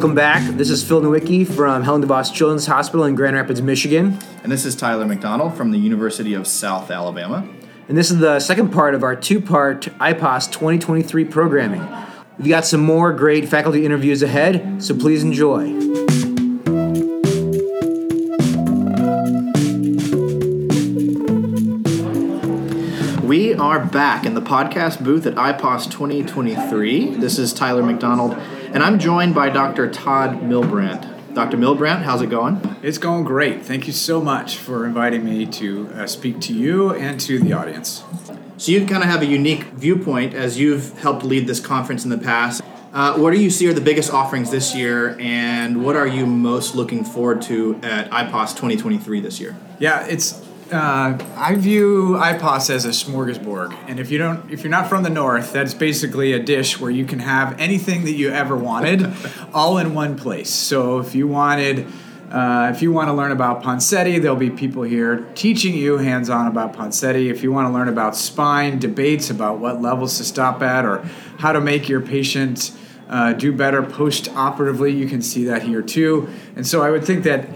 Welcome back. This is Phil Nowicki from Helen DeVos Children's Hospital in Grand Rapids, Michigan. And this is Tyler McDonald from the University of South Alabama. And this is the second part of our two part IPOS 2023 programming. We've got some more great faculty interviews ahead, so please enjoy. We are back in the podcast booth at IPOS 2023. This is Tyler McDonald, and I'm joined by Dr. Todd Milbrandt. Dr. Milbrandt, how's it going? It's going great. Thank you so much for inviting me to uh, speak to you and to the audience. So, you kind of have a unique viewpoint as you've helped lead this conference in the past. Uh, what do you see are the biggest offerings this year, and what are you most looking forward to at IPOS 2023 this year? Yeah, it's uh, I view IPOS as a smorgasbord, and if you don't, if you're not from the north, that's basically a dish where you can have anything that you ever wanted, all in one place. So if you wanted, uh, if you want to learn about Ponseti, there'll be people here teaching you hands-on about Ponseti. If you want to learn about spine, debates about what levels to stop at, or how to make your patient uh, do better post-operatively, you can see that here too. And so I would think that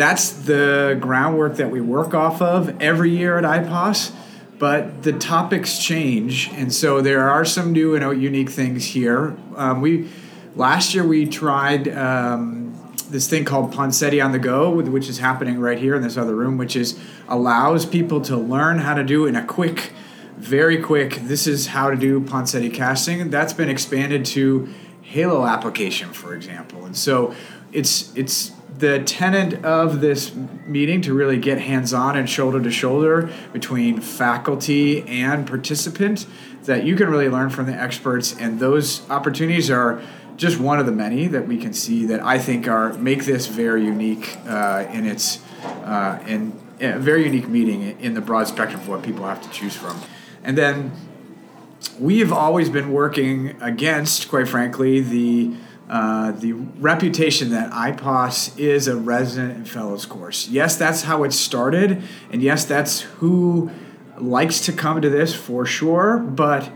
that's the groundwork that we work off of every year at IPOS. But the topics change, and so there are some new and unique things here. Um, we last year we tried um, this thing called Ponseti on the Go, which is happening right here in this other room, which is allows people to learn how to do in a quick, very quick. This is how to do Ponseti casting. That's been expanded to Halo application, for example, and so it's it's the tenet of this meeting to really get hands on and shoulder to shoulder between faculty and participant that you can really learn from the experts and those opportunities are just one of the many that we can see that I think are make this very unique uh, in its uh, in a very unique meeting in the broad spectrum of what people have to choose from. And then we have always been working against, quite frankly, the uh, the reputation that IPOS is a resident and fellows course. Yes, that's how it started, and yes, that's who likes to come to this for sure. But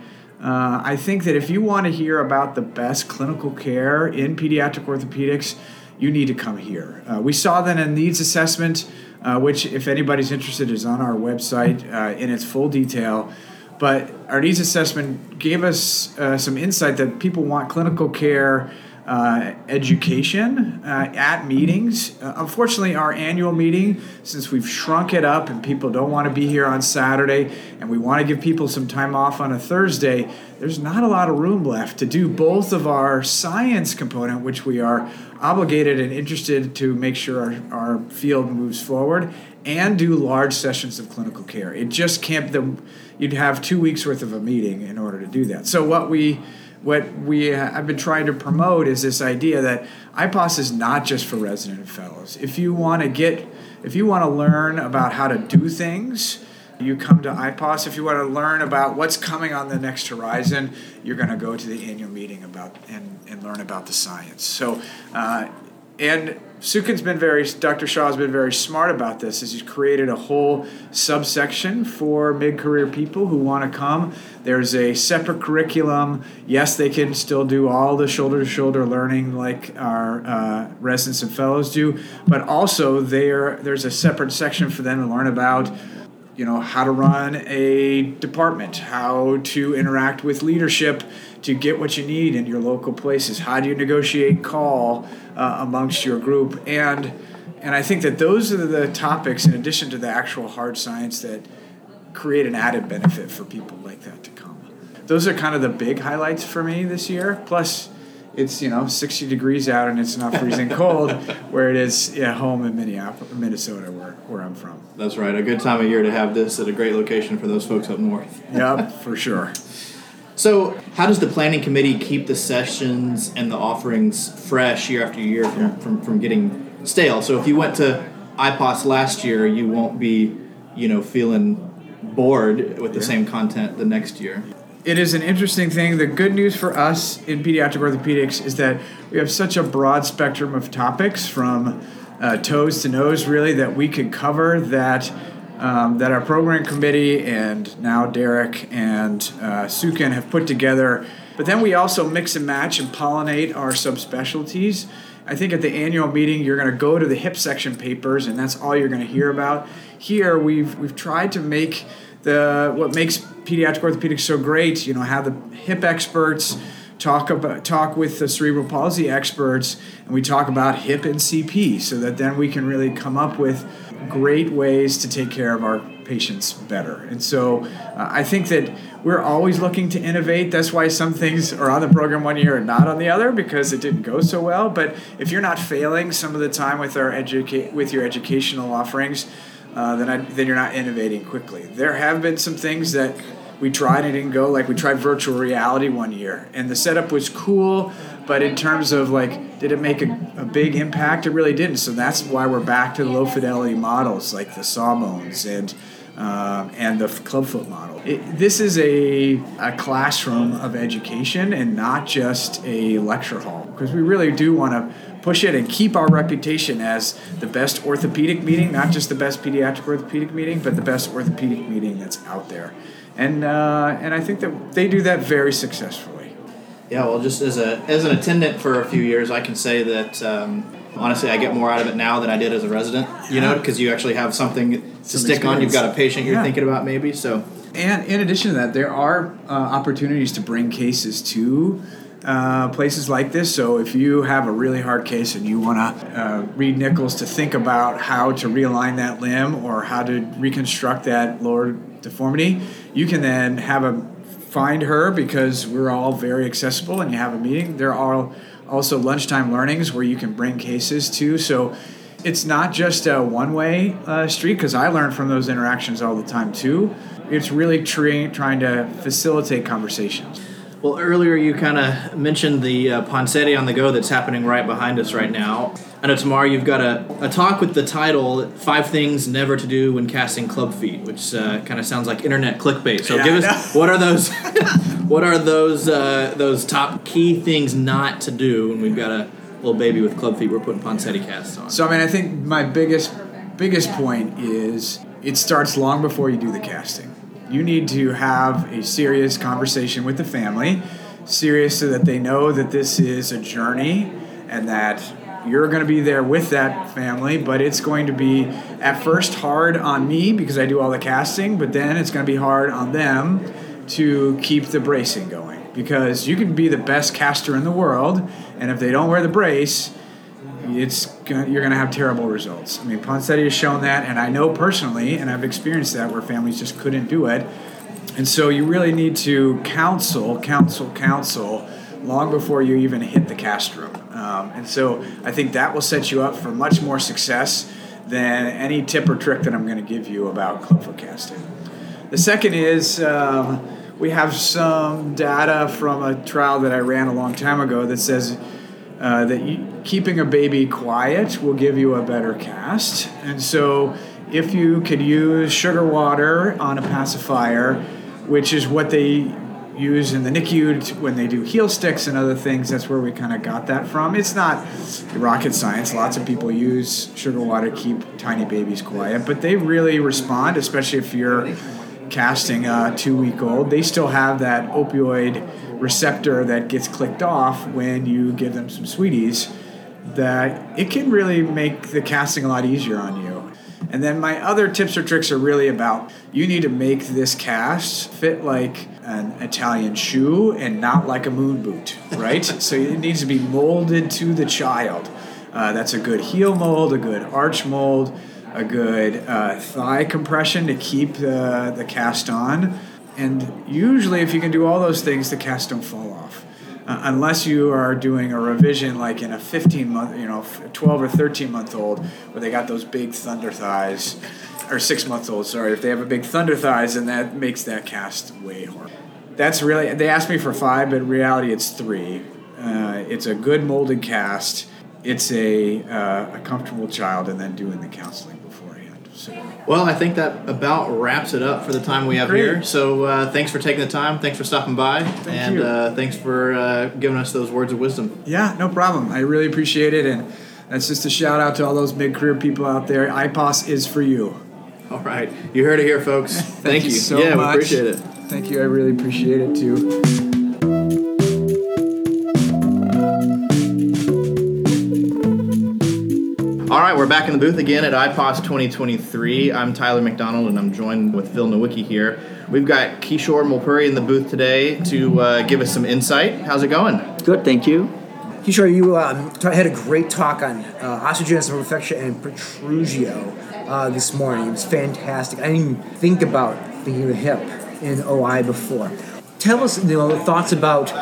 uh, I think that if you want to hear about the best clinical care in pediatric orthopedics, you need to come here. Uh, we saw that in needs assessment, uh, which, if anybody's interested, is on our website uh, in its full detail. But our needs assessment gave us uh, some insight that people want clinical care uh, education uh, at meetings. Uh, unfortunately, our annual meeting, since we've shrunk it up and people don't want to be here on Saturday and we want to give people some time off on a Thursday, there's not a lot of room left to do both of our science component, which we are obligated and interested to make sure our, our field moves forward, and do large sessions of clinical care. It just can't, the, you'd have two weeks worth of a meeting in order to do that. So, what we what we have been trying to promote is this idea that IPOS is not just for resident fellows. If you want to get, if you want to learn about how to do things, you come to IPOS. If you want to learn about what's coming on the next horizon, you're going to go to the annual meeting about and, and learn about the science. So, uh, and Suken's been very, Dr. Shah's been very smart about this. Is he's created a whole subsection for mid-career people who want to come. There's a separate curriculum. Yes, they can still do all the shoulder-to-shoulder learning like our uh, residents and fellows do, but also there there's a separate section for them to learn about you know how to run a department how to interact with leadership to get what you need in your local places how do you negotiate call uh, amongst your group and and i think that those are the topics in addition to the actual hard science that create an added benefit for people like that to come those are kind of the big highlights for me this year plus it's you know 60 degrees out and it's not freezing cold where it is at home in Minneapolis, Minnesota, where, where I'm from. That's right. A good time of year to have this at a great location for those folks up north. yep, for sure. So, how does the planning committee keep the sessions and the offerings fresh year after year from, from, from getting stale? So, if you went to IPOS last year, you won't be, you know, feeling bored with the yeah. same content the next year it is an interesting thing. The good news for us in pediatric orthopedics is that we have such a broad spectrum of topics from uh, toes to nose, really, that we could cover that. Um, that our program committee and now Derek and uh, Suken have put together But then we also mix and match and pollinate our subspecialties. I think at the annual meeting you're going to go to the hip section papers and that's all you're going to hear about. Here we've we've tried to make the what makes pediatric orthopedics so great, you know, have the hip experts talk about talk with the cerebral palsy experts and we talk about hip and CP so that then we can really come up with great ways to take care of our patients better. And so uh, I think that we're always looking to innovate. That's why some things are on the program one year and not on the other because it didn't go so well. But if you're not failing some of the time with our educate with your educational offerings, uh, then I, then you're not innovating quickly. There have been some things that we tried and didn't go. Like we tried virtual reality one year, and the setup was cool, but in terms of like, did it make a, a big impact? It really didn't. So that's why we're back to low fidelity models like the Sawbones and um, and the clubfoot model. It, this is a, a classroom of education and not just a lecture hall because we really do want to push it and keep our reputation as the best orthopedic meeting, not just the best pediatric orthopedic meeting, but the best orthopedic meeting that's out there. And, uh, and I think that they do that very successfully. Yeah, well, just as a as an attendant for a few years, I can say that um, honestly, I get more out of it now than I did as a resident. You know, because you actually have something to Some stick on. You've got a patient you're Yeah. thinking about, maybe. So, And in addition to that, there are uh, opportunities to bring cases to uh, places like this. So if you have a really hard case and you want to uh, Reid Nichols to think about how to realign that limb or how to reconstruct that lower deformity, you can then have a find her because we're all very accessible and you have a meeting. There are also lunchtime learnings where you can bring cases to. So it's not just a one way uh, street because I learn from those interactions all the time too. It's really tra- trying to facilitate conversations. Well, earlier you kind of mentioned the uh, Ponseti on the Go that's happening right behind us right now. I know tomorrow you've got a, a talk with the title Five Things Never to Do When Casting Club Feet, which uh, kind of sounds like internet clickbait. So Yeah, give us what are those what are those uh, those top key things not to do when we've got a little baby with club feet we're putting Ponseti casts on. So I mean, I think my biggest biggest point is it starts long before you do the casting. You need to have a serious conversation with the family, serious so that they know that this is a journey and that you're going to be there with that family, but it's going to be at first hard on me because I do all the casting, but then it's going to be hard on them to keep the bracing going. Because you can be the best caster in the world, and if they don't wear the brace, it's gonna, you're going to have terrible results. I mean, Ponseti has shown that, and I know personally, and I've experienced that where families just couldn't do it. And so you really need to counsel, counsel, counsel long before you even hit the cast room. Um, and so I think that will set you up for much more success than any tip or trick that I'm going to give you about clubfoot casting. The second is um, we have some data from a trial that I ran a long time ago that says uh, that you, keeping a baby quiet will give you a better cast. And so, if you could use sugar water on a pacifier, which is what they use in the NICU when they do heel sticks and other things, that's where we kind of got that from. It's not rocket science. Lots of people use sugar water to keep tiny babies quiet, but they really respond, especially if you're casting a two week old, they still have that opioid receptor that gets clicked off when you give them some sweeties. That it can really make the casting a lot easier on you. And then my other tips or tricks are really about you need to make this cast fit like an Italian shoe and not like a moon boot, right? so it needs to be molded to the child. Uh, that's a good heel mold, a good arch mold, a good uh, thigh compression to keep the, the cast on. And usually, if you can do all those things, the casts don't fall off. Uh, unless you are doing a revision like in a 15 month, you know, 12 or 13 month old, where they got those big thunder thighs, or six month old, sorry, if they have a big thunder thighs, then that makes that cast way harder. That's really, they asked me for five, but in reality it's three. Uh, it's a good molded cast, it's a, uh, a comfortable child, and then doing the counseling beforehand. Well, I think that about wraps it up for the time we have Great. here. So uh, thanks for taking the time. Thanks for stopping by. and you. Uh, thanks for uh, giving us those words of wisdom. Yeah, no problem. I really appreciate it, and that's just a shout out to all those mid-career people out there. IPOS is for you. All right. You heard it here, folks. Thank, you you. so yeah, much. we appreciate it. Thank you. I really appreciate it too. All right, we're back in the booth again at IPOS 2023. I'm Tyler McDonald, and I'm joined with Phil Nowicki here. We've got Kishore Mulpuri in the booth today to uh, give us some insight. How's it going? Good, thank you. Kishore, you um, had a great talk on uh, osteogenesis imperfecta and protrusio uh, this morning. It was fantastic. I didn't even think about thinking of the hip in OI before. Tell us you know, thoughts about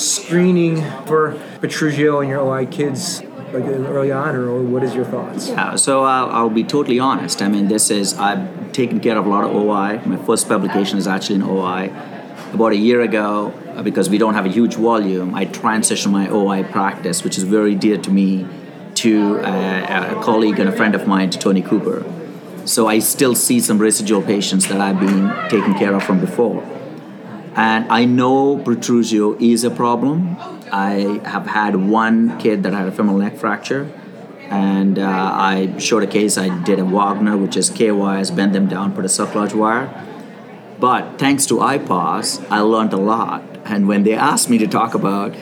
screening for protrusio in your OI kids like uh, early on, or what is your thoughts? Yeah, so I'll, I'll be totally honest. I mean, this is I've taken care of a lot of OI. My first publication is actually in OI. About a year ago, uh, because we don't have a huge volume, I transitioned my OI practice, which is very dear to me, to a, a colleague and a friend of mine, to Tony Cooper. So I still see some residual patients that I've been taking care of from before. And I know protrusio is a problem. I have had one kid that had a femoral neck fracture, and uh, I showed a case. I did a Wagner, which is K bend them down, put a cerclage wire. But thanks to IPOS, I learned a lot. And when they asked me to talk about,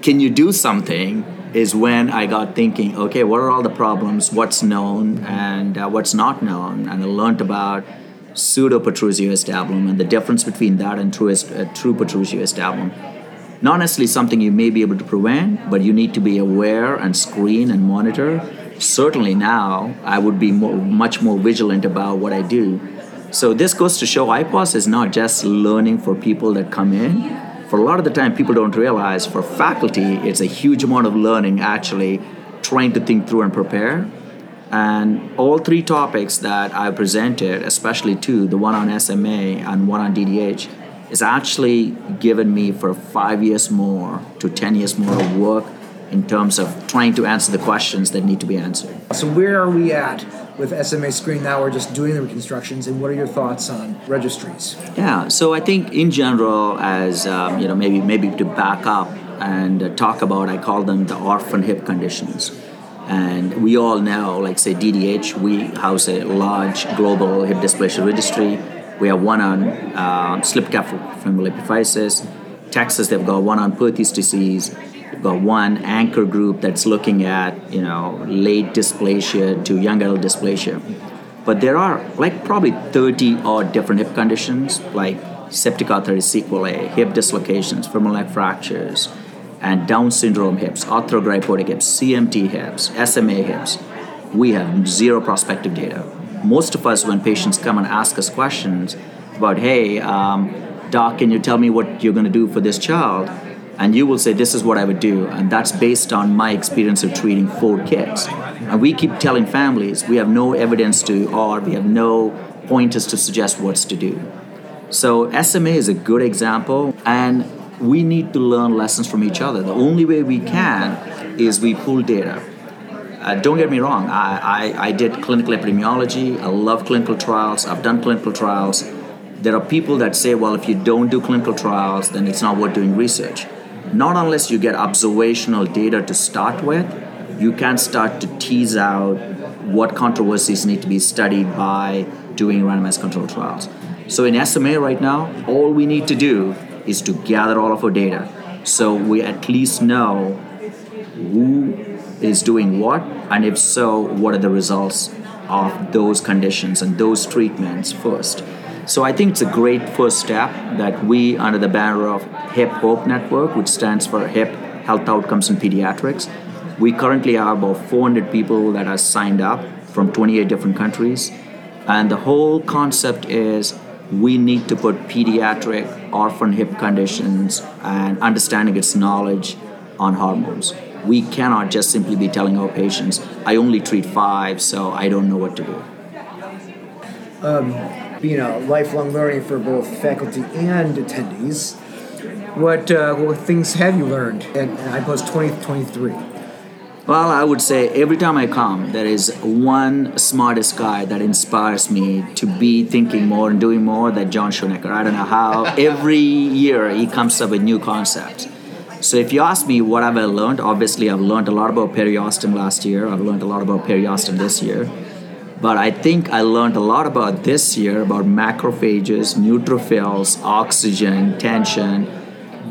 can you do something, is when I got thinking, okay, what are all the problems, what's known, and uh, what's not known. And I learned about pseudoprotrusio acetabulum and the difference between that and true, uh, true protrusio acetabulum. Not necessarily something you may be able to prevent, but you need to be aware and screen and monitor. Certainly now, I would be more, much more vigilant about what I do. So this goes to show IPOS is not just learning for people that come in. For a lot of the time, people don't realize for faculty, it's a huge amount of learning actually trying to think through and prepare. And all three topics that I presented, especially two, the one on SMA and one on DDH, is actually given me for five years more to 10 years more of work in terms of trying to answer the questions that need to be answered. So, where are we at with SMA screen now? We're just doing the reconstructions, and what are your thoughts on registries? Yeah, so I think in general, as um, you know, maybe maybe to back up and uh, talk about, I call them the orphan hip conditions. And we all now, like say DDH, we house a large global hip dysplasia registry. We have one on uh, slip cap epiphysis. Texas, they've got one on Perthes disease. We've got one anchor group that's looking at you know late dysplasia to young adult dysplasia. But there are like probably 30 odd different hip conditions like septic arthritis sequelae, hip dislocations, femoral neck fractures, and Down syndrome hips, arthrogrypotic hips, CMT hips, SMA hips. We have zero prospective data. Most of us, when patients come and ask us questions about, hey, um, doc, can you tell me what you're going to do for this child? and you will say this is what i would do and that's based on my experience of treating four kids and we keep telling families we have no evidence to or we have no pointers to suggest what's to do so sma is a good example and we need to learn lessons from each other. The only way we can is we pull data. Uh, don't get me wrong I, I, I did clinical epidemiology i love clinical trials i've done clinical trials. There are people that say well if you don't do clinical trials then it's not worth doing research. Not unless you get observational data to start with, you can start to tease out what controversies need to be studied by doing randomized controlled trials. So in SMA right now, all we need to do is to gather all of our data so we at least know who is doing what, and if so, what are the results of those conditions and those treatments first. So I think it's a great first step that we, under the banner of HIP Hope Network, which stands for HIP Health Outcomes in Pediatrics, we currently have about 400 people that are signed up from 28 different countries. And the whole concept is we need to put pediatric orphan hip conditions and understanding its knowledge on hormones. We cannot just simply be telling our patients, I only treat five, so I don't know what to do. Um, being a lifelong learning for both faculty and attendees. What, uh, what things have you learned at IPOS 2023? Well, I would say every time I come, there is one smartest guy that inspires me to be thinking more and doing more than John Schoenecker. I don't know how. every year he comes up with new concepts. So if you ask me what have I learned, obviously I've learned a lot about periosteum last year. I've learned a lot about periosteum this year. But I think I learned a lot about this year about macrophages, neutrophils, oxygen, tension,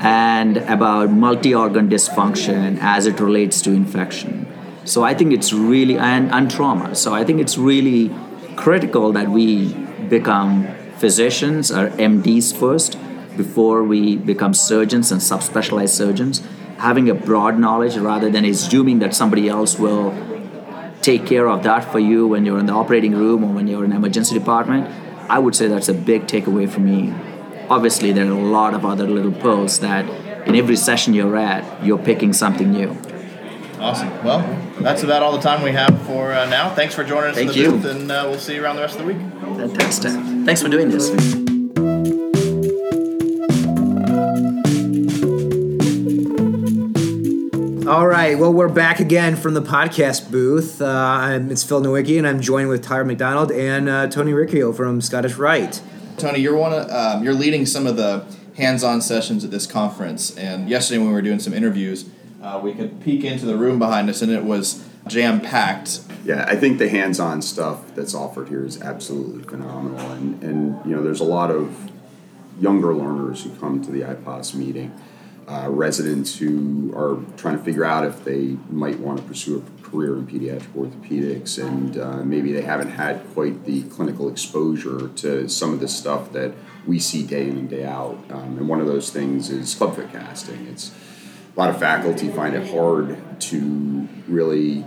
and about multi organ dysfunction as it relates to infection. So I think it's really and, and trauma. So I think it's really critical that we become physicians or MDs first before we become surgeons and subspecialized surgeons. Having a broad knowledge rather than assuming that somebody else will take care of that for you when you're in the operating room or when you're in emergency department. I would say that's a big takeaway for me. Obviously, there are a lot of other little pearls that in every session you're at, you're picking something new. Awesome. Well, that's about all the time we have for uh, now. Thanks for joining us Thank in the you. booth, and uh, we'll see you around the rest of the week. Fantastic. Thanks for doing this. All right. Well, we're back again from the podcast booth. Uh, I'm, it's Phil Nowicki, and I'm joined with Tyler McDonald and uh, Tony Riccio from Scottish Rite. Tony, you're one of, um, you're leading some of the hands-on sessions at this conference. And yesterday, when we were doing some interviews, uh, we could peek into the room behind us, and it was jam-packed. Yeah, I think the hands-on stuff that's offered here is absolutely phenomenal, and and you know there's a lot of younger learners who come to the IPOS meeting, uh, residents who are trying to figure out if they might want to pursue a career in pediatric orthopedics, and uh, maybe they haven't had quite the clinical exposure to some of the stuff that we see day in and day out. Um, and one of those things is clubfoot casting. It's a lot of faculty find it hard to really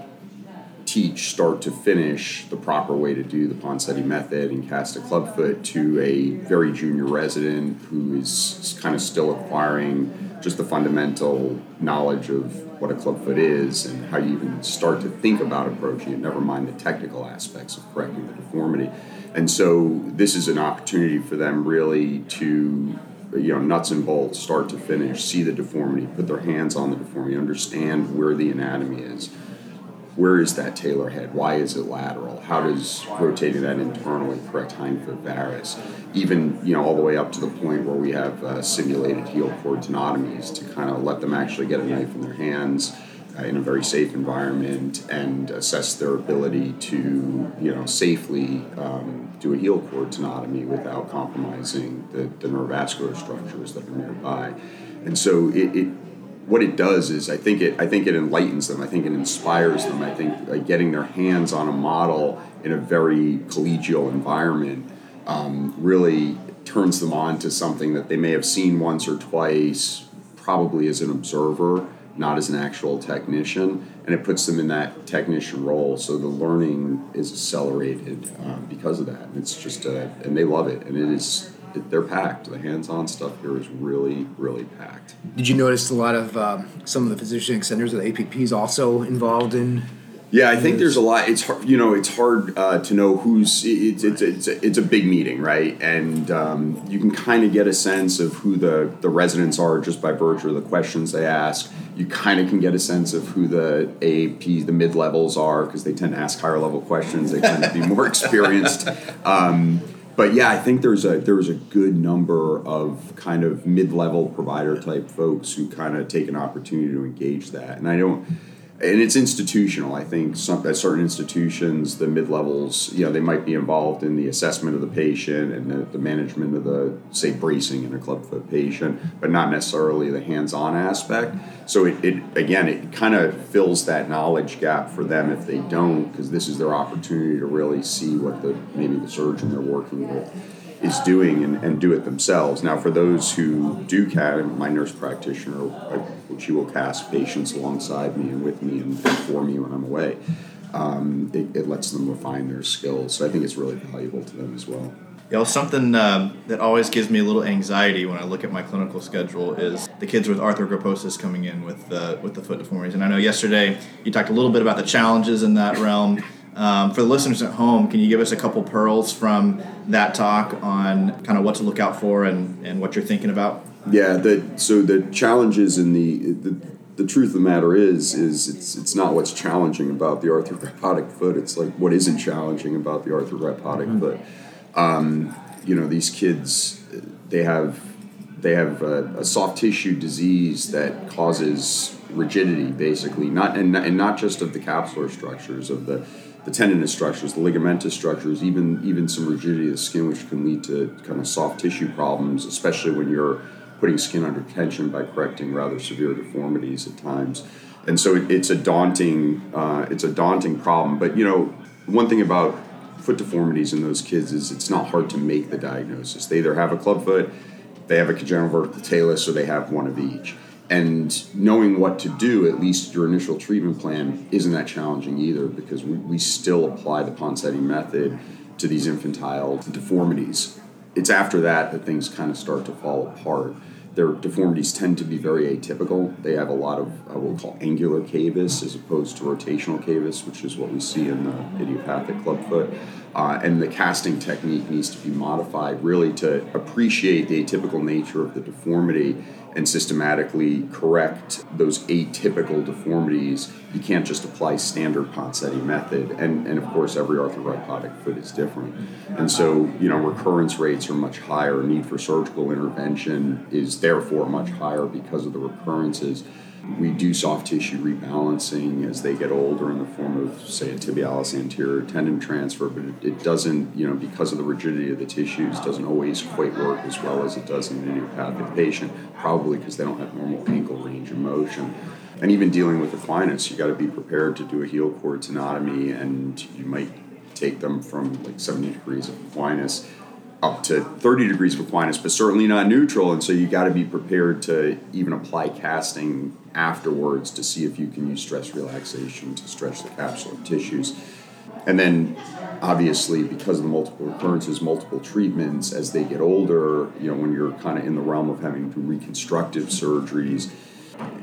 teach start to finish the proper way to do the Ponseti method and cast a clubfoot to a very junior resident who is kind of still acquiring just the fundamental knowledge of what a clubfoot is and how you even start to think about approaching it, never mind the technical aspects of correcting the deformity. And so this is an opportunity for them really to you know nuts and bolts start to finish see the deformity put their hands on the deformity understand where the anatomy is where is that talar head? Why is it lateral? How does rotating that internally correct hindfoot varus? Even you know all the way up to the point where we have uh, simulated heel cord tenotomies to kind of let them actually get a knife in their hands uh, in a very safe environment and assess their ability to you know safely um, do a heel cord tenotomy without compromising the, the neurovascular structures that are nearby. And so it, it what it does is I think it I think it enlightens them. I think it inspires them. I think getting their hands on a model in a very collegial environment um, really turns them on to something that they may have seen once or twice, probably as an observer, not as an actual technician, and it puts them in that technician role. So the learning is accelerated um, because of that. And it's just uh, and they love it, and it is. They're packed. The hands-on stuff here is really, really packed. Did you notice a lot of um, some of the physician extenders or the APPs also involved in? Yeah, I think there's a lot. It's hard, you know, it's hard uh, to know who's. It's it's it's a, it's a big meeting, right? And um, you can kind of get a sense of who the the residents are just by virtue of the questions they ask. You kind of can get a sense of who the AAPs, the mid levels are, because they tend to ask higher level questions. They tend to be more experienced. Um, but yeah, I think there's a there's a good number of kind of mid level provider type folks who kind of take an opportunity to engage that, and I don't and it's institutional. I think some at certain institutions, the mid levels, you know, they might be involved in the assessment of the patient and the, the management of the say bracing in a clubfoot patient, but not necessarily the hands-on aspect. So it, it again, it kind of fills that knowledge gap for them if they don't, because this is their opportunity to really see what the maybe the surgeon they're working with is doing and, and do it themselves. Now, for those who do CAD, my nurse practitioner, I, she will cast patients alongside me and with me and for me when I'm away. Um, it, it lets them refine their skills. So I think it's really valuable to them as well. You know, something um, that always gives me a little anxiety when I look at my clinical schedule is the kids with arthrogryposis coming in with the with the foot deformities. And I know yesterday you talked a little bit about the challenges in that realm. Um, for the listeners at home, can you give us a couple pearls from that talk on kind of what to look out for and, and what you're thinking about? Yeah, the, so the challenges in the, the the truth of the matter is is it's it's not what's challenging about the arthrogrypotic foot. It's like what isn't challenging about the arthrogrypotic mm-hmm. foot. Um, you know, these kids they have they have a, a, soft tissue disease that causes rigidity, basically, not and, and not just of the capsular structures of the the structures, the ligamentous structures, even even some rigidity of the skin, which can lead to kind of soft tissue problems, especially when you're putting skin under tension by correcting rather severe deformities at times. And so it, it's a daunting uh, it's a daunting problem. But you know, one thing about foot deformities in those kids is it's not hard to make the diagnosis. They either have a club foot, they have a congenital vertical talus, or they have one of each. And knowing what to do, at least your initial treatment plan, isn't that challenging either because we, we still apply the Ponseti method to these infantile deformities. It's after that that things kind of start to fall apart. Their deformities tend to be very atypical. They have a lot of uh, what we call angular cavus as opposed to rotational cavus, which is what we see in the idiopathic clubfoot. Uh, and the casting technique needs to be modified really to appreciate the atypical nature of the deformity and systematically correct those atypical deformities. You can't just apply standard Ponseti method, and, and of course every arthrogrypotic foot is different. And so, you know, recurrence rates are much higher. Need for surgical intervention is therefore much higher because of the recurrences. We do soft tissue rebalancing as they get older in the form of, say, a tibialis anterior tendon transfer, but it, doesn't, you know, because of the rigidity of the tissues, doesn't always quite work as well as it does in an idiopathic patient, probably because they don't have normal ankle range of motion. And even dealing with equinus, you got to be prepared to do a heel cord tenotomy, and you might take them from like 70 degrees of equinus up to 30 degrees of equinus, but certainly not neutral. And so you got to be prepared to even apply casting afterwards to see if you can use stress relaxation to stretch the capsular tissues. And then, obviously, because of the multiple recurrences, multiple treatments, as they get older, you know, when you're kind of in the realm of having to do reconstructive surgeries,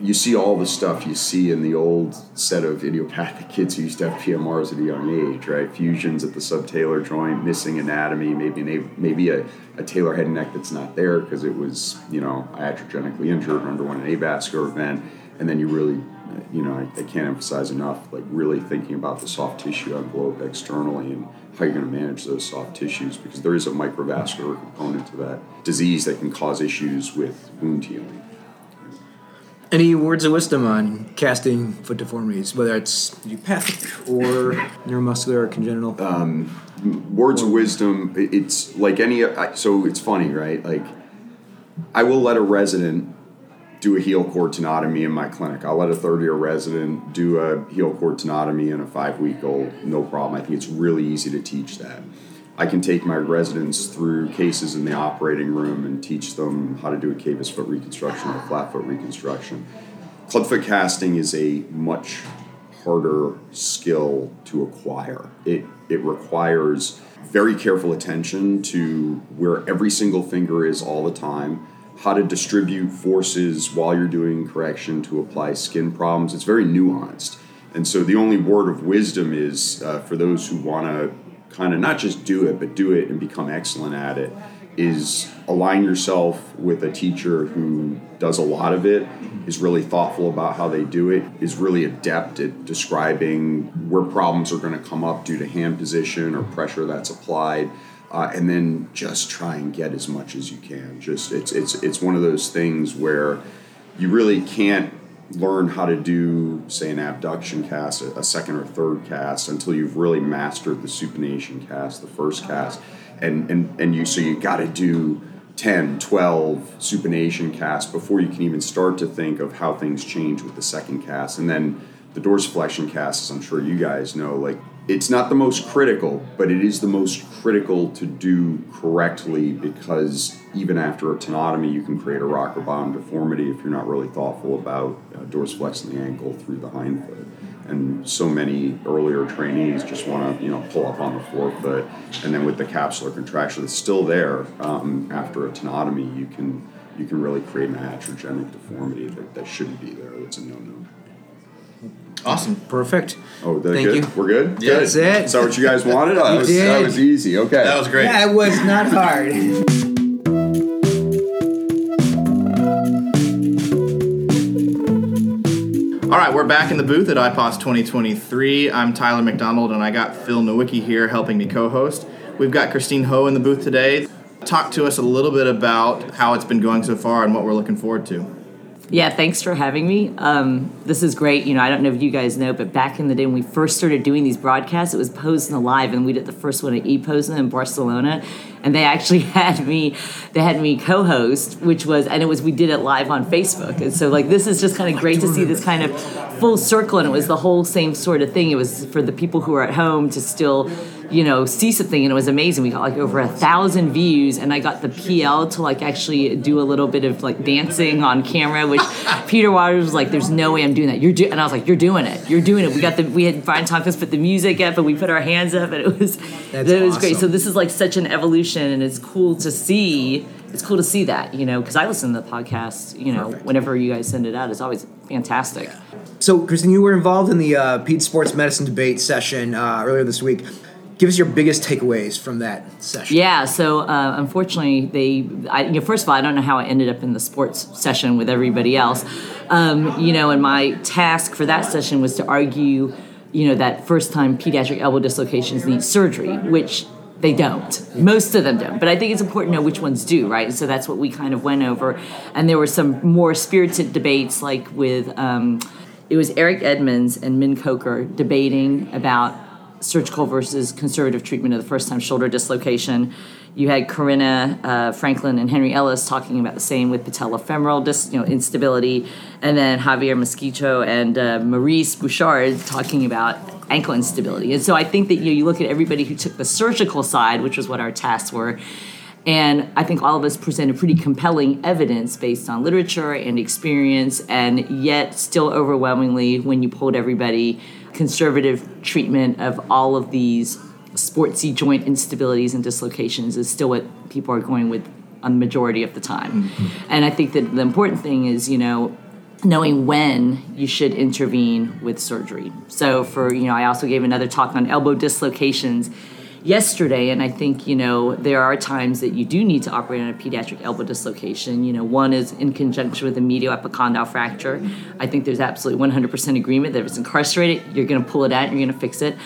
you see all the stuff you see in the old set of idiopathic kids who used to have PMRs at a young age, right? Fusions at the subtalar joint, missing anatomy, maybe an, maybe a, a talar head and neck that's not there because it was, you know, iatrogenically injured or underwent an avascular event. And then you really, you know, I, I can't emphasize enough, like really thinking about the soft tissue envelope externally and how you're going to manage those soft tissues because there is a microvascular component to that disease that can cause issues with wound healing. Any words of wisdom on casting foot deformities, whether it's idiopathic or neuromuscular or congenital? Um, words of wisdom, it's like any, so it's funny, right? Like, I will let a resident do a heel cord tenotomy in my clinic. I'll let a third year resident do a heel cord tenotomy in a five week old, no problem. I think it's really easy to teach that. I can take my residents through cases in the operating room and teach them how to do a cavus foot reconstruction or a flat foot reconstruction. Clubfoot casting is a much harder skill to acquire. It, it requires very careful attention to where every single finger is all the time, how to distribute forces while you're doing correction to apply skin problems. It's very nuanced. And so the only word of wisdom is uh, for those who want to kind of not just do it, but do it and become excellent at it, is align yourself with a teacher who does a lot of it, is really thoughtful about how they do it, is really adept at describing where problems are going to come up due to hand position or pressure that's applied. Uh, and then just try and get as much as you can. Just it's it's it's one of those things where you really can't learn how to do, say, an abduction cast, a, second or third cast, until you've really mastered the supination cast, the first cast. And, and, and you so you got to do 10, 12 supination casts before you can even start to think of how things change with the second cast. And then the dorsiflexion cast, as I'm sure you guys know, like it's not the most critical, but it is the most critical to do correctly because even after a tenotomy, you can create a rocker bottom deformity if you're not really thoughtful about uh, dorsiflexing the ankle through the hind foot. And so many earlier trainees just want to, you know, pull up on the forefoot, and then with the capsular contraction that's still there um, after a tenotomy, you can you can really create an iatrogenic deformity that, that shouldn't be there. It's a no-no. Awesome. Perfect. Oh, that Thank good? you. We're good. Yeah, Good. that's it. Is that what you guys wanted? That You was, that was easy. Okay. That was great. Yeah, it was not hard. All right, we're back in the booth at IPOS 2023. I'm Tyler McDonald, and I got Phil Nowicki here helping me co-host. We've got Christine Ho in the booth today. Talk to us a little bit about how it's been going so far and what we're looking forward to. Yeah, thanks for having me. Um, this is great. You know, I don't know if you guys know, but back in the day when we first started doing these broadcasts, it was POSNA Live, and we did the first one at EPOSNA in Barcelona. And they actually had me they had me co-host which was and it was we did it live on facebook. And so like this is just kind of great to see this kind of full circle and it was the whole same sort of thing. It was for the people who are at home to still you know see something and it was amazing. We got like over a thousand views and i got the pl to like actually do a little bit of like dancing on camera which peter waters was like there's no way i'm doing that. You're doing and i was like you're doing it. You're doing it. We got the we had brian tompkins put the music up and we put our hands up and it was That's it was great. so this is like such an evolution and it's cool to see it's cool to see that you know because i listen to the podcast you know Perfect. whenever you guys send it out it's always fantastic So, Kristen, you were involved in the uh, Pete Sports Medicine debate session uh, earlier this week. Give us your biggest takeaways from that session. Yeah, so uh, unfortunately, they. I, you know, first of all, I don't know how I ended up in the sports session with everybody else. Um, you know, and my task for that session was to argue, you know, that first-time pediatric elbow dislocations need surgery, which they don't. Most of them don't. But I think it's important to know which ones do, right? So that's what we kind of went over. And there were some more spirited debates, like with. Um, it was Eric Edmonds and Min Kocher debating about surgical versus conservative treatment of the first time shoulder dislocation. You had Corinna uh, Franklin and Henry Ellis talking about the same with patellofemoral dis, you know, instability, and then Javier Masquijo and uh, Maryse Bouchard talking about ankle instability. And so I think that you know, you look at everybody who took the surgical side, which was what our tasks were, and I think all of us presented pretty compelling evidence based on literature and experience, and yet still overwhelmingly, when you polled everybody, conservative treatment of all of these sportsy joint instabilities and dislocations is still what people are going with on the majority of the time. Mm-hmm. And I think that the important thing is, you know, knowing when you should intervene with surgery. So for, you know, I also gave another talk on elbow dislocations yesterday and I think, you know, there are times that you do need to operate on a pediatric elbow dislocation. You know, one is in conjunction with a medial epicondyle fracture. I think there's absolutely 100% agreement that if it's incarcerated, you're going to pull it out and you're going to fix it.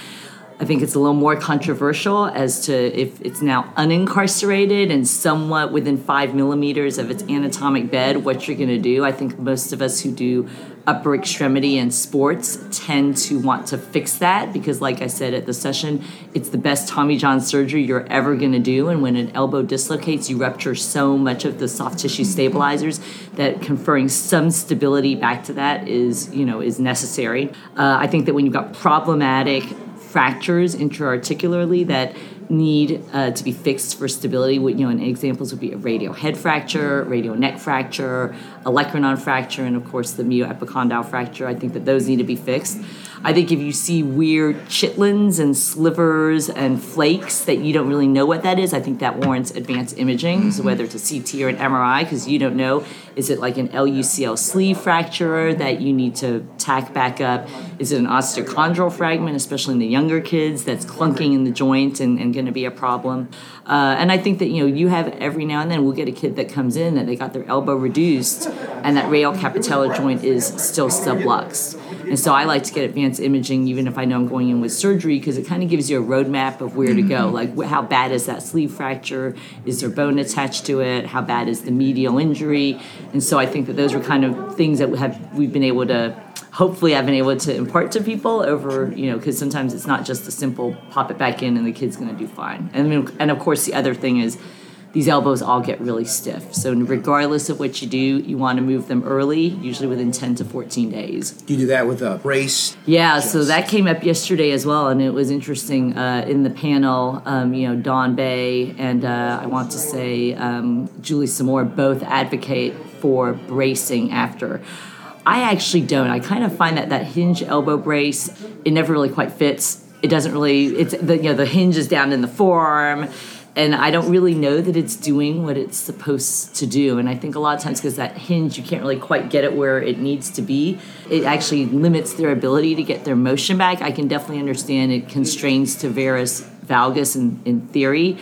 I think it's a little more controversial as to if it's now unincarcerated and somewhat within five millimeters of its anatomic bed, what you're going to do. I think most of us who do upper extremity and sports tend to want to fix that because, like I said at the session, it's the best Tommy John surgery you're ever going to do. And when an elbow dislocates, you rupture so much of the soft tissue stabilizers that conferring some stability back to that is, you know, is necessary. Uh, I think that when you've got problematic fractures intra-articularly that need uh, to be fixed for stability. You know, and examples would be a radial head fracture, radial neck fracture, a olecranon fracture, and of course the medial epicondyle fracture. I think that those need to be fixed. I think if you see weird chitlins and slivers and flakes that you don't really know what that is, I think that warrants advanced imaging. So whether it's a CT or an MRI, because you don't know, is it like an LUCL sleeve fracture that you need to tack back up? Is it an osteochondral fragment, especially in the younger kids, that's clunking in the joint and, and going to be a problem? Uh, and I think that you know you have every now and then we'll get a kid that comes in that they got their elbow reduced and that radial capitellar joint is still sublux. And so I like to get advanced imaging, even if I know I'm going in with surgery, because it kind of gives you a roadmap of where to go. Like, wh- how bad is that sleeve fracture? Is there bone attached to it? How bad is the medial injury? And so I think that those are kind of things that we have we've been able to. Hopefully, I've been able to impart to people over, you know, because sometimes it's not just a simple pop it back in and the kid's going to do fine. And and of course, the other thing is these elbows all get really stiff. So regardless of what you do, you want to move them early, usually within 10 to 14 days. Do you do that with a brace? Yeah, so that came up yesterday as well, and it was interesting uh, in the panel. Um, you know, Don Bae and uh, I want to say um, Julie Samora both advocate for bracing after. I actually don't. I kind of find that that hinge elbow brace it never really quite fits. It doesn't really. It's the you know the hinge is down in the forearm. And I don't really know that it's doing what it's supposed to do. And I think a lot of times, because that hinge, you can't really quite get it where it needs to be, it actually limits their ability to get their motion back. I can definitely understand it constrains to varus valgus in, in theory.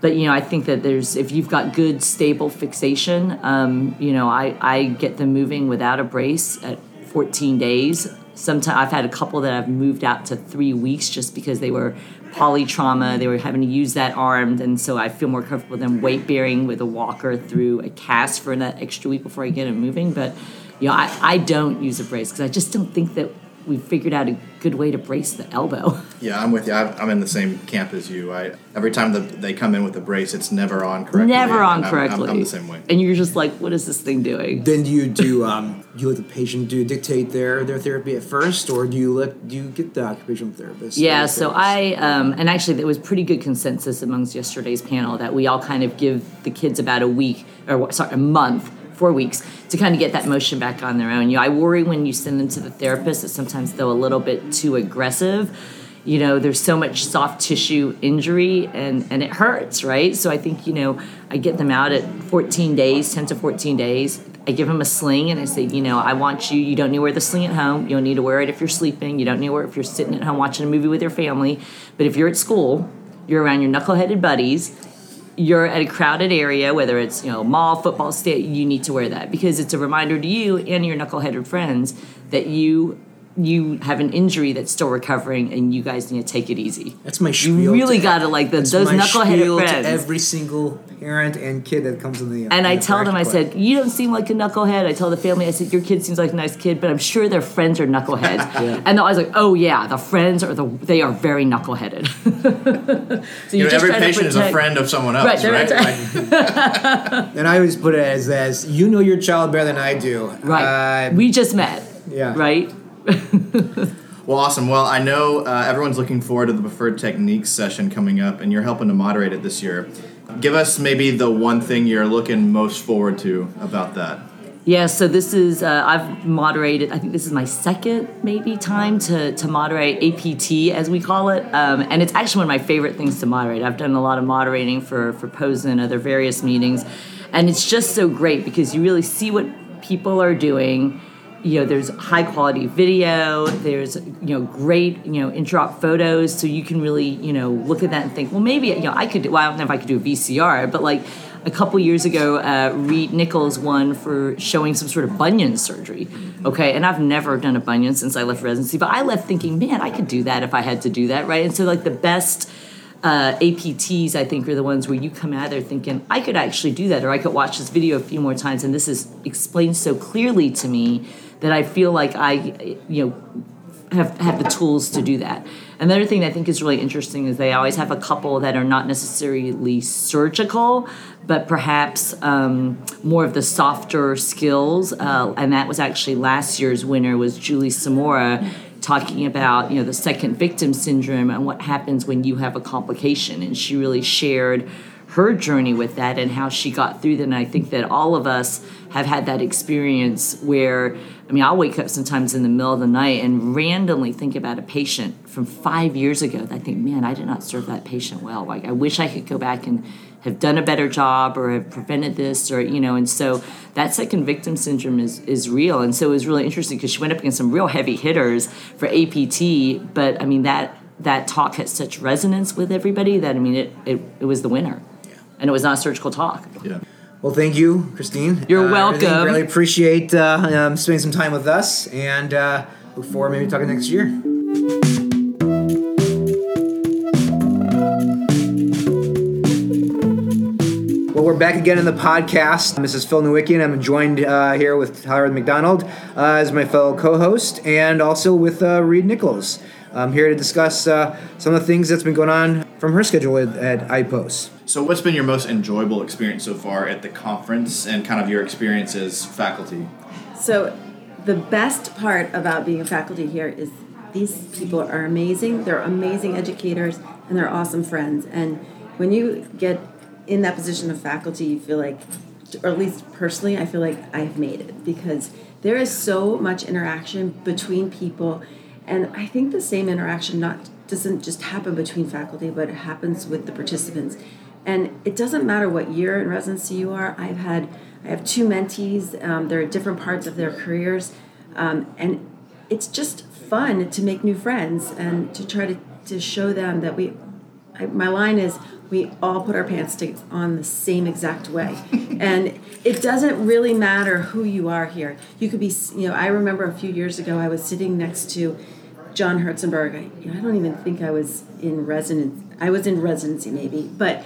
But you know, I think that there's if you've got good stable fixation, um, you know, I, I get them moving without a brace at 14 days. Sometimes I've had a couple that I've moved out to three weeks just because they were polytrauma. They were having to use that arm, and so I feel more comfortable with them weight bearing with a walker through a cast for that extra week before I get them moving. But you know, I, I don't use a brace because I just don't think that we figured out a good way to brace the elbow. Yeah, I'm with you. I- I'm in the same camp as you. I every time that they come in with a brace, it's never on correctly. Never on I'm- I'm- correctly. I'm, the same way. And you're just like, what is this thing doing? Then do you do um, you let the patient do dictate their their therapy at first, or do you let do you get the occupational therapist? Yeah, so therapist? I, um, and actually, there was pretty good consensus amongst yesterday's panel that we all kind of give the kids about a week, or sorry, a month, four weeks, to kind of get that motion back on their own. You know, I worry when you send them to the therapist that sometimes they're a little bit too aggressive. You know, there's so much soft tissue injury and, and it hurts, right? So I think, you know, I get them out at 14 days, 10 to 14 days. I give them a sling and I say, you know, I want you, you don't need to wear the sling at home. You don't need to wear it if you're sleeping. You don't need to wear it if you're sitting at home watching a movie with your family. But if you're at school, you're around your knuckleheaded buddies, you're at a crowded area, whether it's, you know, mall, football, state, you need to wear that because it's a reminder to you and your knuckleheaded friends that you you have an injury that's still recovering and you guys need to take it easy. that's my spiel. You really got to like the, that's those my knuckleheaded friends. to every single parent and kid that comes in the. And in I the tell them, I said, you don't seem like a knucklehead. I tell the family, I said, your kid seems like a nice kid, but I'm sure their friends are knuckleheads. And they're always like, oh yeah, the friends are the they are very knuckleheaded. so You know, just every trying to patient is a friend of someone else, Right, right? they're- and I always put it as as you know your child better than I do. Right. Uh, we just met. Yeah. Right. well, awesome. Well, I know uh, everyone's looking forward to the preferred techniques session coming up, and you're helping to moderate it this year. Give us maybe the one thing you're looking most forward to about that. Yeah, so this is uh, I've moderated. I think this is my second maybe time to to moderate APT as we call it, um, and it's actually one of my favorite things to moderate. I've done a lot of moderating for for POSNA and other various meetings, and it's just so great because you really see what people are doing. You know, there's high quality video. There's you know great you know intraop photos, so you can really you know look at that and think, well, maybe you know I could. do Well, I don't know if I could do a VCR, but like a couple years ago, uh, Reid Nichols won for showing some sort of bunion surgery. Okay, and I've never done a bunion since I left residency, but I left thinking, man, I could do that if I had to do that, right? And so, like, the best uh, APTs, I think, are the ones where you come out there thinking, I could actually do that, or I could watch this video a few more times, and this is explained so clearly to me that I feel like I, you know, have have the tools to do that. Another thing I think is really interesting is they always have a couple that are not necessarily surgical, but perhaps um, more of the softer skills. Uh, and that was actually last year's winner was Julie Samora talking about you know the second victim syndrome and what happens when you have a complication. And she really shared her journey with that and how she got through that. And I think that all of us have had that experience where, I mean, I'll wake up sometimes in the middle of the night and randomly think about a patient from five years ago. that I think, man, I did not serve that patient well. Like, I wish I could go back and have done a better job or have prevented this or, you know, and so that second victim syndrome is, is real. And so it was really interesting because she went up against some real heavy hitters for APT, but I mean, that that talk had such resonance with everybody that I mean it it, it was the winner, and it was not a surgical talk. Yeah. Well, thank you, Christine. You're Uh, I welcome. really appreciate uh, um, spending some time with us, and uh, look forward maybe talking next year. Well, we're back again in the podcast. This is Phil Nowicki, and I'm joined uh, here with Tyler McDonald uh, as my fellow co-host, and also with uh, Reid Nichols. I'm here to discuss uh, some of the things that's been going on from her schedule at, at IPOS. So, what's been your most enjoyable experience so far at the conference, and kind of your experience as faculty? So, the best part about being a faculty here is these people are amazing. They're amazing educators and they're awesome friends. And when you get in that position of faculty, you feel like, or at least personally, I feel like I've made it because there is so much interaction between people. And I think the same interaction not doesn't just happen between faculty, but it happens with the participants. And it doesn't matter what year in residency you are. I've had I have two mentees. Um, they're at different parts of their careers, um, and it's just fun to make new friends and to try to, to show them that we. I, my line is we all put our pants on the same exact way, and it doesn't really matter who you are here. You could be, you know, I remember a few years ago I was sitting next to John Herzenberg. I, you know, I don't even think I was in residence. I was in residency maybe, but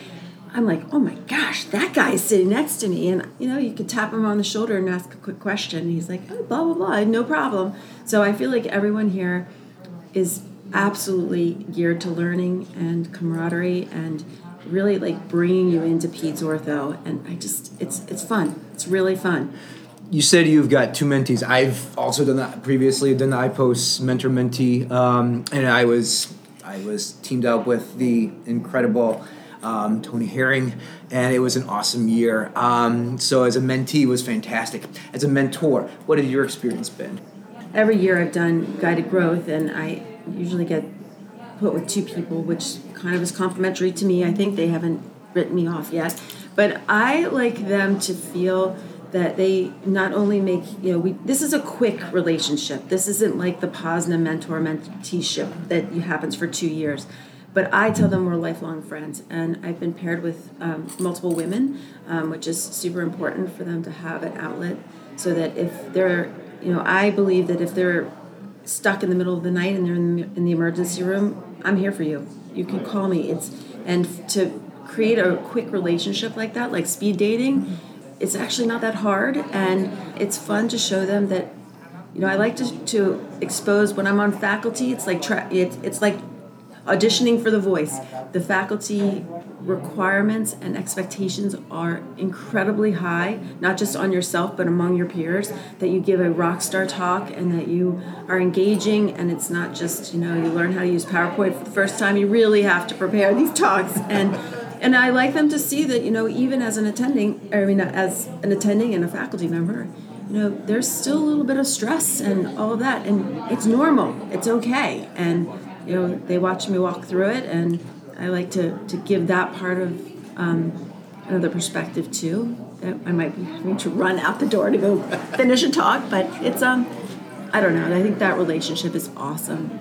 I'm like, oh my gosh, that guy is sitting next to me. And, you know, you could tap him on the shoulder and ask a quick question. He's like, oh, blah, blah, blah, no problem. So I feel like everyone here is absolutely geared to learning and camaraderie and really like bringing you into Peds Ortho. And I just, it's, it's fun. It's really fun. You said you've got two mentees. I've also done that previously. Done the IPOS mentor mentee, um, and I was I was teamed up with the incredible um, Tony Herring, and it was an awesome year. Um, so as a mentee, was fantastic. As a mentor, what has your experience been? Every year I've done guided growth, and I usually get put with two people, which kind of is complimentary to me. I think they haven't written me off yet, but I like them to feel that they not only make you know we this is a quick relationship this isn't like the posna mentor menteeship that happens for two years but i tell them we're lifelong friends and i've been paired with um, multiple women um, which is super important for them to have an outlet so that if they're you know i believe that if they're stuck in the middle of the night and they're in the, in the emergency room i'm here for you. You can call me. It's and to create a quick relationship like that like speed dating it's actually not that hard and it's fun to show them that you know i like to, to expose when i'm on faculty it's like tra- it, it's like auditioning for the voice. The faculty requirements and expectations are incredibly high not just on yourself but among your peers that you give a rock star talk and that you are engaging and it's not just you know you learn how to use powerpoint for the first time you really have to prepare these talks. And and I like them to see that you know even as an attending, I mean as an attending and a faculty member, you know there's still a little bit of stress and all of that, and it's normal, it's okay, and you know they watch me walk through it, and I like to to give that part of um, another perspective too. I might be having to run out the door to go finish a talk, but it's um I don't know. I think that relationship is awesome.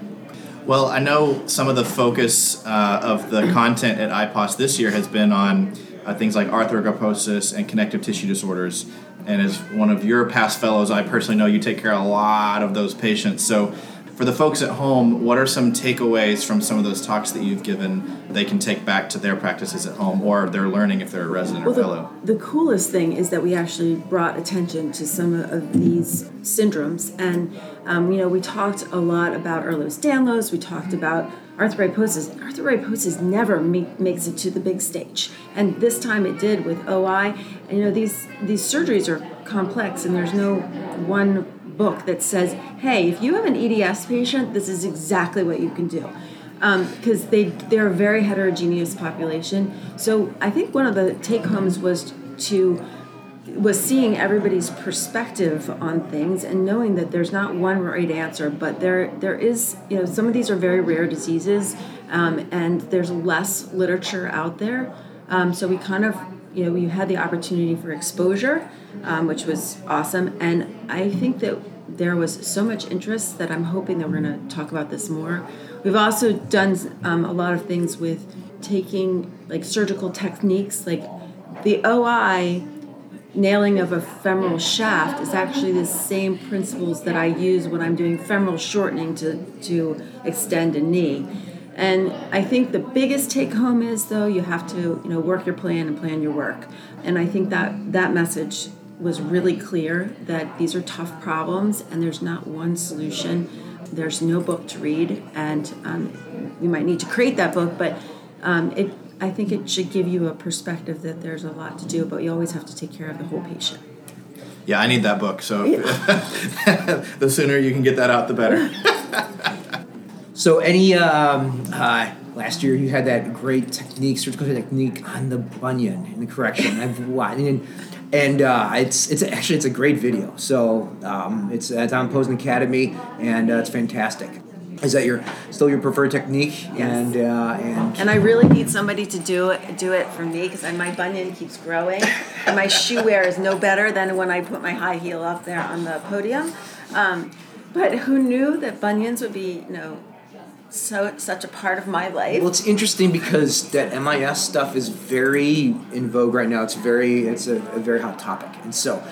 Well, I know some of the focus uh, of the content at IPOS this year has been on uh, things like arthrogryposis and connective tissue disorders. And as one of your past fellows, I personally know you take care of a lot of those patients. So, for the folks at home, what are some takeaways from some of those talks that you've given they can take back to their practices at home or they're learning if they're a resident well, or fellow? The, the coolest thing is that we actually brought attention to some of these syndromes. And, um, you know, we talked a lot about Ehlers-Danlos, we talked about arthrogryposis. Arthrogryposis never make, makes it to the big stage. And this time it did with OI. And, you know, these, these surgeries are complex and there's no one book that says, hey, if you have an EDS patient, this is exactly what you can do. Because um, they, they're a very heterogeneous population. So I think one of the take homes was to was seeing everybody's perspective on things and knowing that there's not one right answer, but there there is you know some of these are very rare diseases, um, and there's less literature out there. Um, so we kind of you know we had the opportunity for exposure, um, which was awesome, and I think that there was so much interest that I'm hoping that we're going to talk about this more. We've also done um, a lot of things with taking like surgical techniques, like the OI nailing of a femoral shaft is actually the same principles that I use when I'm doing femoral shortening to, to extend a knee. And I think the biggest take home is though you have to you know work your plan and plan your work. And I think that that message was really clear that these are tough problems and there's not one solution. There's no book to read, and um, you might need to create that book, but um, it, I think it should give you a perspective that there's a lot to do, but you always have to take care of the whole patient. Yeah, I need that book. So the sooner you can get that out, the better. so, any um, uh, last year you had that great technique, surgical technique on the bunion in the correction. I've watched and and uh, it's it's actually it's a great video. So um, it's it's on POSNA Academy, and uh, it's fantastic. Is that your still your preferred technique? Yes. And uh, and and I really need somebody to do it do it for me because my bunion keeps growing, and my shoe wear is no better than when I put my high heel up there on the podium. Um, but who knew that bunions would be you know so such a part of my life. Well, it's interesting because that MIS stuff is very in vogue right now. It's very it's a, a very hot topic, and so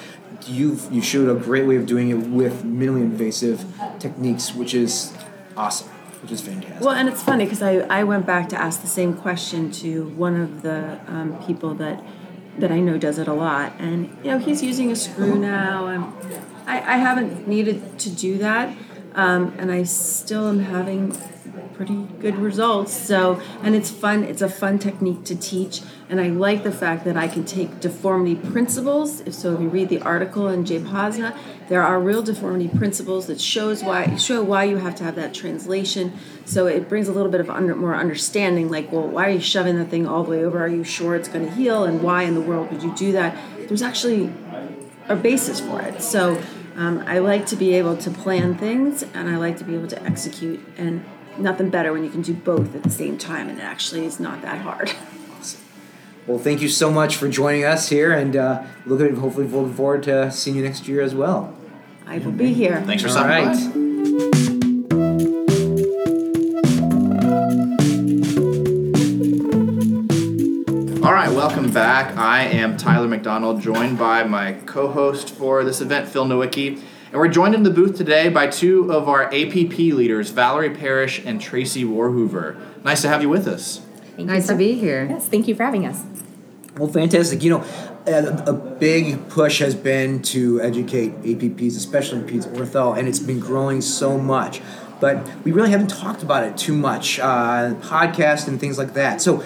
you've you showed a great way of doing it with minimally invasive techniques, which is awesome. which is fantastic. Well, and it's funny because I, I went back to ask the same question to one of the um, people that that I know does it a lot, and you know he's using a screw now, and I, I haven't needed to do that, um, and I still am having pretty good results. So, and it's fun. It's a fun technique to teach, and I like the fact that I can take deformity principles. If so, if you read the article in JPOSNA, there are real deformity principles that shows why show why you have to have that translation. So it brings a little bit of under, more understanding. Like, well, why are you shoving the thing all the way over? Are you sure it's going to heal? And why in the world would you do that? There's actually a basis for it. So. Um, I like to be able to plan things and I like to be able to execute. And nothing better when you can do both at the same time, and it actually is not that hard. Well, thank you so much for joining us here, and uh, looking hopefully looking forward to seeing you next year as well. I will be here. Thanks for All stopping right. by. Welcome back. I am Tyler McDonald, joined by my co-host for this event, Phil Nowicki, and we're joined in the booth today by two of our APP leaders, Valerie Parrish and Tracy Warhoover. Nice to have you with us. Thank Nice you to for- be here. Yes, thank you for having us. Well, fantastic. You know, a, a big push has been to educate APPs, especially in peds ortho, and it's been growing so much. But we really haven't talked about it too much, uh, podcast and things like that. So,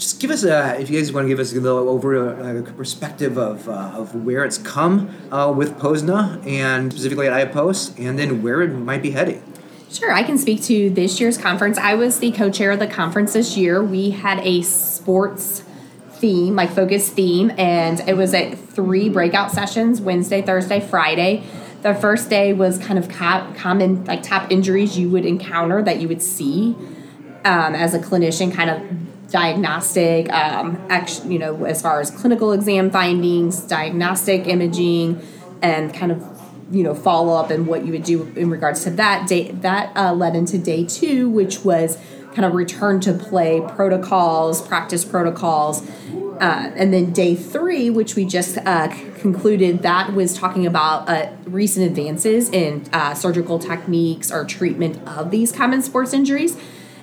just give us a, if you guys want to give us a little over uh, a perspective of, uh, of where it's come uh, with Posna and specifically at IPOS, and then where it might be heading. Sure, I can speak to this year's conference. I was the co chair of the conference this year. We had a sports theme, like focus theme, and it was at three breakout sessions Wednesday, Thursday, Friday. The first day was kind of co- common, like top injuries you would encounter that you would see um, as a clinician, kind of diagnostic, um, act, you know, as far as clinical exam findings, diagnostic imaging, and kind of you know follow up and what you would do in regards to that day that uh, led into day two which was kind of return to play protocols practice protocols. Uh, and then day three which we just uh, concluded that was talking about uh, recent advances in uh, surgical techniques or treatment of these common sports injuries.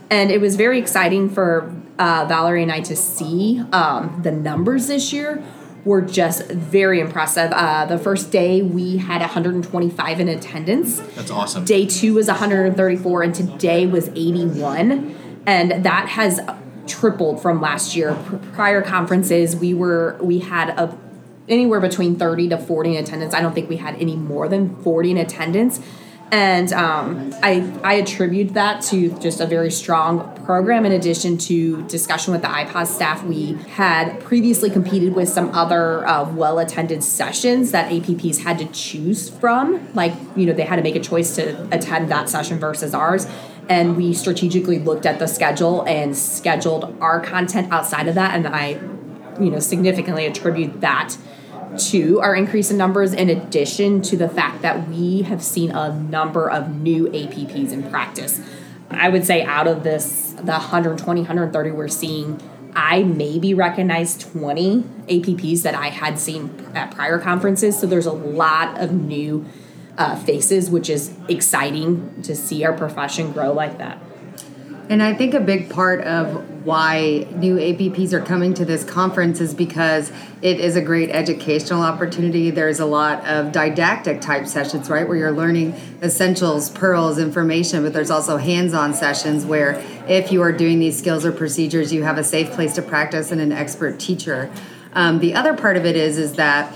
And it was very exciting for uh, Valerie and I to see um, the numbers this year were just very impressive. Uh, the first day we had 125 in attendance. That's awesome. Day two was 134, and today was 81, and that has tripled from last year. Prior conferences, we were we had a anywhere between 30 to 40 in attendance. I don't think we had any more than 40 in attendance. And um, I, I attribute that to just a very strong program. In addition to discussion with the IPOS staff, we had previously competed with some other uh, well attended sessions that APPs had to choose from. Like, you know, they had to make a choice to attend that session versus ours. And we strategically looked at the schedule and scheduled our content outside of that. And I, you know, significantly attribute that to our increase in numbers in addition to the fact that we have seen a number of new APPs in practice. I would say out of this, the 120, 130 we're seeing, I maybe recognize 20 APPs that I had seen at prior conferences. So there's a lot of new uh, faces, which is exciting to see our profession grow like that. And I think a big part of why new APPs are coming to this conference is because it is a great educational opportunity. There's a lot of didactic type sessions, right, where you're learning essentials, pearls, information, but there's also hands on sessions where if you are doing these skills or procedures, you have a safe place to practice and an expert teacher. Um, the other part of it is, is that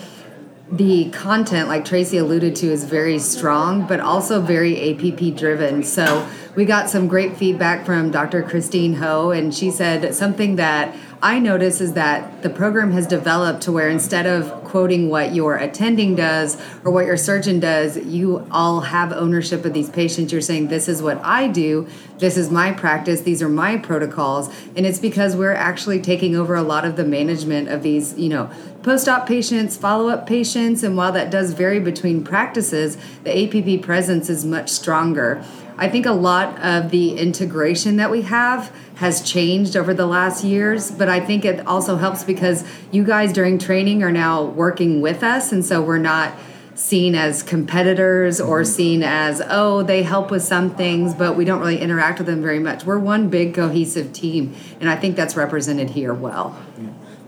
the content, like Tracy alluded to, is very strong, but also very APP driven. So we got some great feedback from Dr. Christine Ho, and she said something that I notice is that the program has developed to where instead of quoting what your attending does or what your surgeon does, you all have ownership of these patients. You're saying, This is what I do, this is my practice, these are my protocols. And it's because we're actually taking over a lot of the management of these, you know, post op patients, follow up patients. And while that does vary between practices, the APP presence is much stronger. I think a lot of the integration that we have has changed over the last years, but I think it also helps because you guys during training are now working with us, and so we're not seen as competitors or mm-hmm. seen as oh they help with some things but we don't really interact with them very much. We're one big cohesive team and i think that's represented here well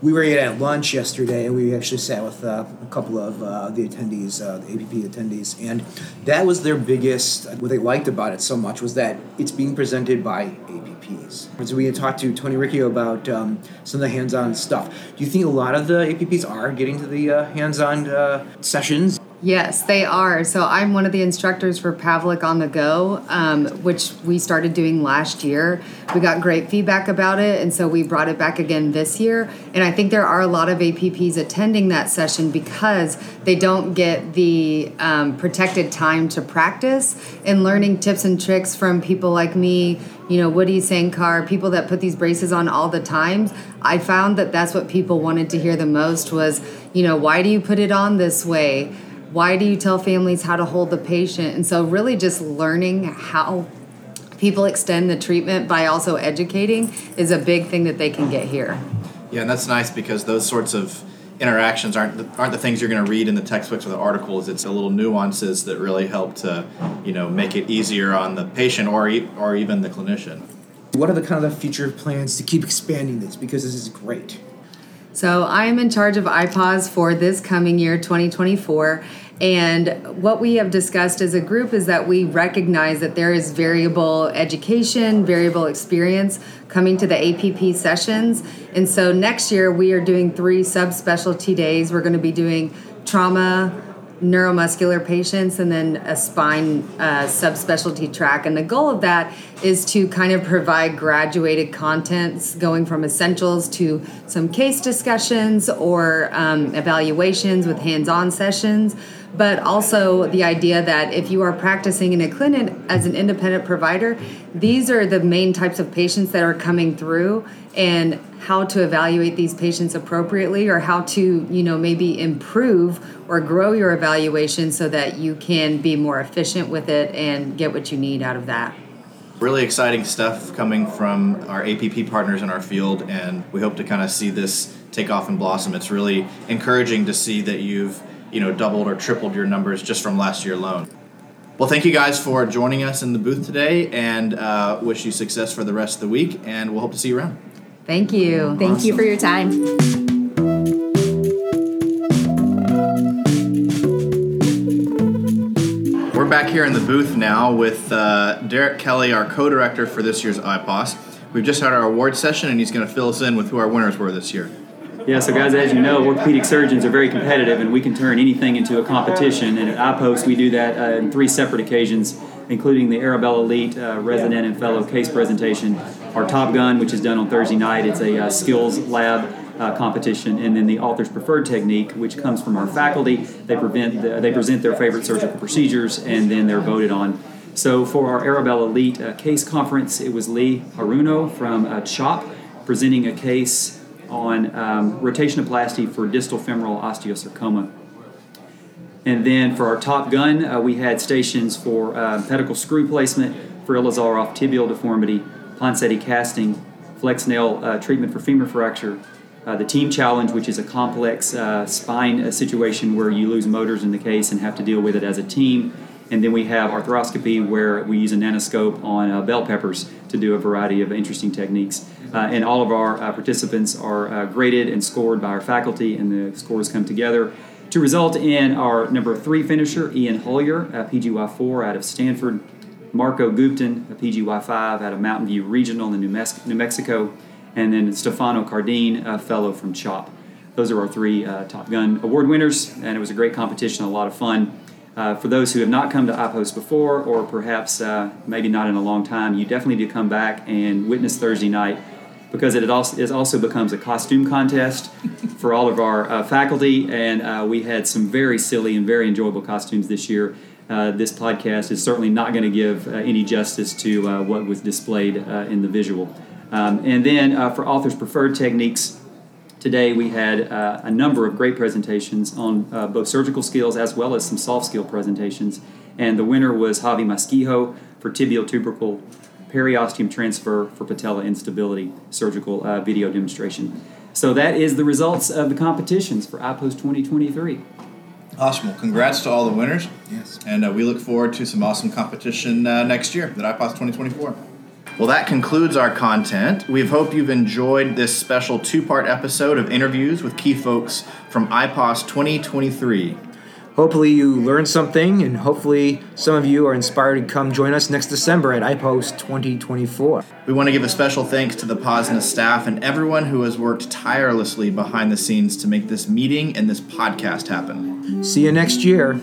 we were at lunch yesterday and we actually sat with uh, a couple of uh, the attendees uh, the app attendees and that was their biggest what they liked about it so much was that it's being presented by apps so we had talked to tony riccio about um, some of the hands-on stuff. Do you think a lot of the apps are getting to the uh, hands-on uh, sessions Yes, they are. So I'm one of the instructors for Pavlik on the Go, um, which we started doing last year. We got great feedback about it, and so we brought it back again this year. And I think there are a lot of APPs attending that session because they don't get the um, protected time to practice and learning tips and tricks from people like me. You know, Woody Sankar, people that put these braces on all the time. I found that that's what people wanted to hear the most was, you know, why do you put it on this way? Why do you tell families how to hold the patient? And so really just learning how people extend the treatment by also educating is a big thing that they can get here. Yeah and that's nice because those sorts of interactions aren't the, aren't the things you're going to read in the textbooks or the articles. It's the little nuances that really help to you know make it easier on the patient or or even the clinician. What are the kind of the future plans to keep expanding this? Because this is great so I am in charge of IPOS for this coming year, 2024. And what we have discussed as a group is that we recognize that there is variable education, variable experience coming to the APP sessions. And so next year we are doing three subspecialty days. We're going to be doing trauma, neuromuscular patients and then a spine uh, subspecialty track. And the goal of that is to kind of provide graduated contents going from essentials to some case discussions or um, evaluations with hands on sessions. But also the idea that if you are practicing in a clinic as an independent provider, these are the main types of patients that are coming through and how to evaluate these patients appropriately or how to you know maybe improve or grow your evaluation so that you can be more efficient with it and get what you need out of that. Really exciting stuff coming from our app partners in our field and we hope to kind of see this take off and blossom. It's really encouraging to see that you've you know doubled or tripled your numbers just from last year alone well, thank you guys for joining us in the booth today and uh, wish you success for the rest of the week. And we'll hope to see you around. Thank you. Thank you for your time. We're back here in the booth now with uh, Derek Kelly, our co director for this year's IPOS. We've just had our award session, and he's going to fill us in with who our winners were this year. Yeah, so guys, as you know, orthopedic surgeons are very competitive, and we can turn anything into a competition. And at IPOS, we do that uh, in three separate occasions, including the Arabella Elite uh, resident and fellow case presentation, our Top Gun, which is done on Thursday night. It's a uh, skills lab uh, competition, and then the author's preferred technique, which comes from our faculty. They prevent the, they present their favorite surgical procedures, and then they're voted on. So for our Arabella Elite uh, case conference, it was Lee Haruno from uh, CHOP presenting a case on um, rotationoplasty for distal femoral osteosarcoma. And then for our Top Gun, uh, we had stations for uh, pedicle screw placement, for Ilizarov tibial deformity, Ponseti casting, flex nail uh, treatment for femur fracture, uh, the team challenge, which is a complex uh, spine uh, situation where you lose motors in the case and have to deal with it as a team. And then we have arthroscopy, where we use a nanoscope on bell peppers to do a variety of interesting techniques. Uh, and all of our uh, participants are uh, graded and scored by our faculty, and the scores come together to result in our number three finisher, Ian Holyer, PGY4 out of Stanford, Marco Gupton, a PGY5 out of Mountain View Regional in New, New Mexico, and then Stefano Cardine, a fellow from CHOP. Those are our three uh, Top Gun award winners, and it was a great competition, a lot of fun. Uh, for those who have not come to IPOS before, or perhaps uh, maybe not in a long time, you definitely need to come back and witness Thursday night because it also, it also becomes a costume contest for all of our uh, faculty, and uh, we had some very silly and very enjoyable costumes this year. Uh, this podcast is certainly not going to give uh, any justice to uh, what was displayed uh, in the visual. Um, and then for authors' preferred techniques, today we had a number of great presentations on both surgical skills as well as some soft skill presentations. And the winner was Javi Masquijo for tibial tubercle periosteum transfer for patella instability surgical uh, video demonstration. So that is the results of the competitions for IPOS 2023. Awesome. Well, congrats to all the winners. Yes. And uh, we look forward to some awesome competition uh, next year at IPOS 2024. Well, that concludes our content. We hope you've enjoyed this special two part episode of interviews with key folks from IPOS 2023. Hopefully, you learned something, and hopefully, some of you are inspired to come join us next December at IPOS 2024. We want to give a special thanks to the POSNA staff and everyone who has worked tirelessly behind the scenes to make this meeting and this podcast happen. See you next year.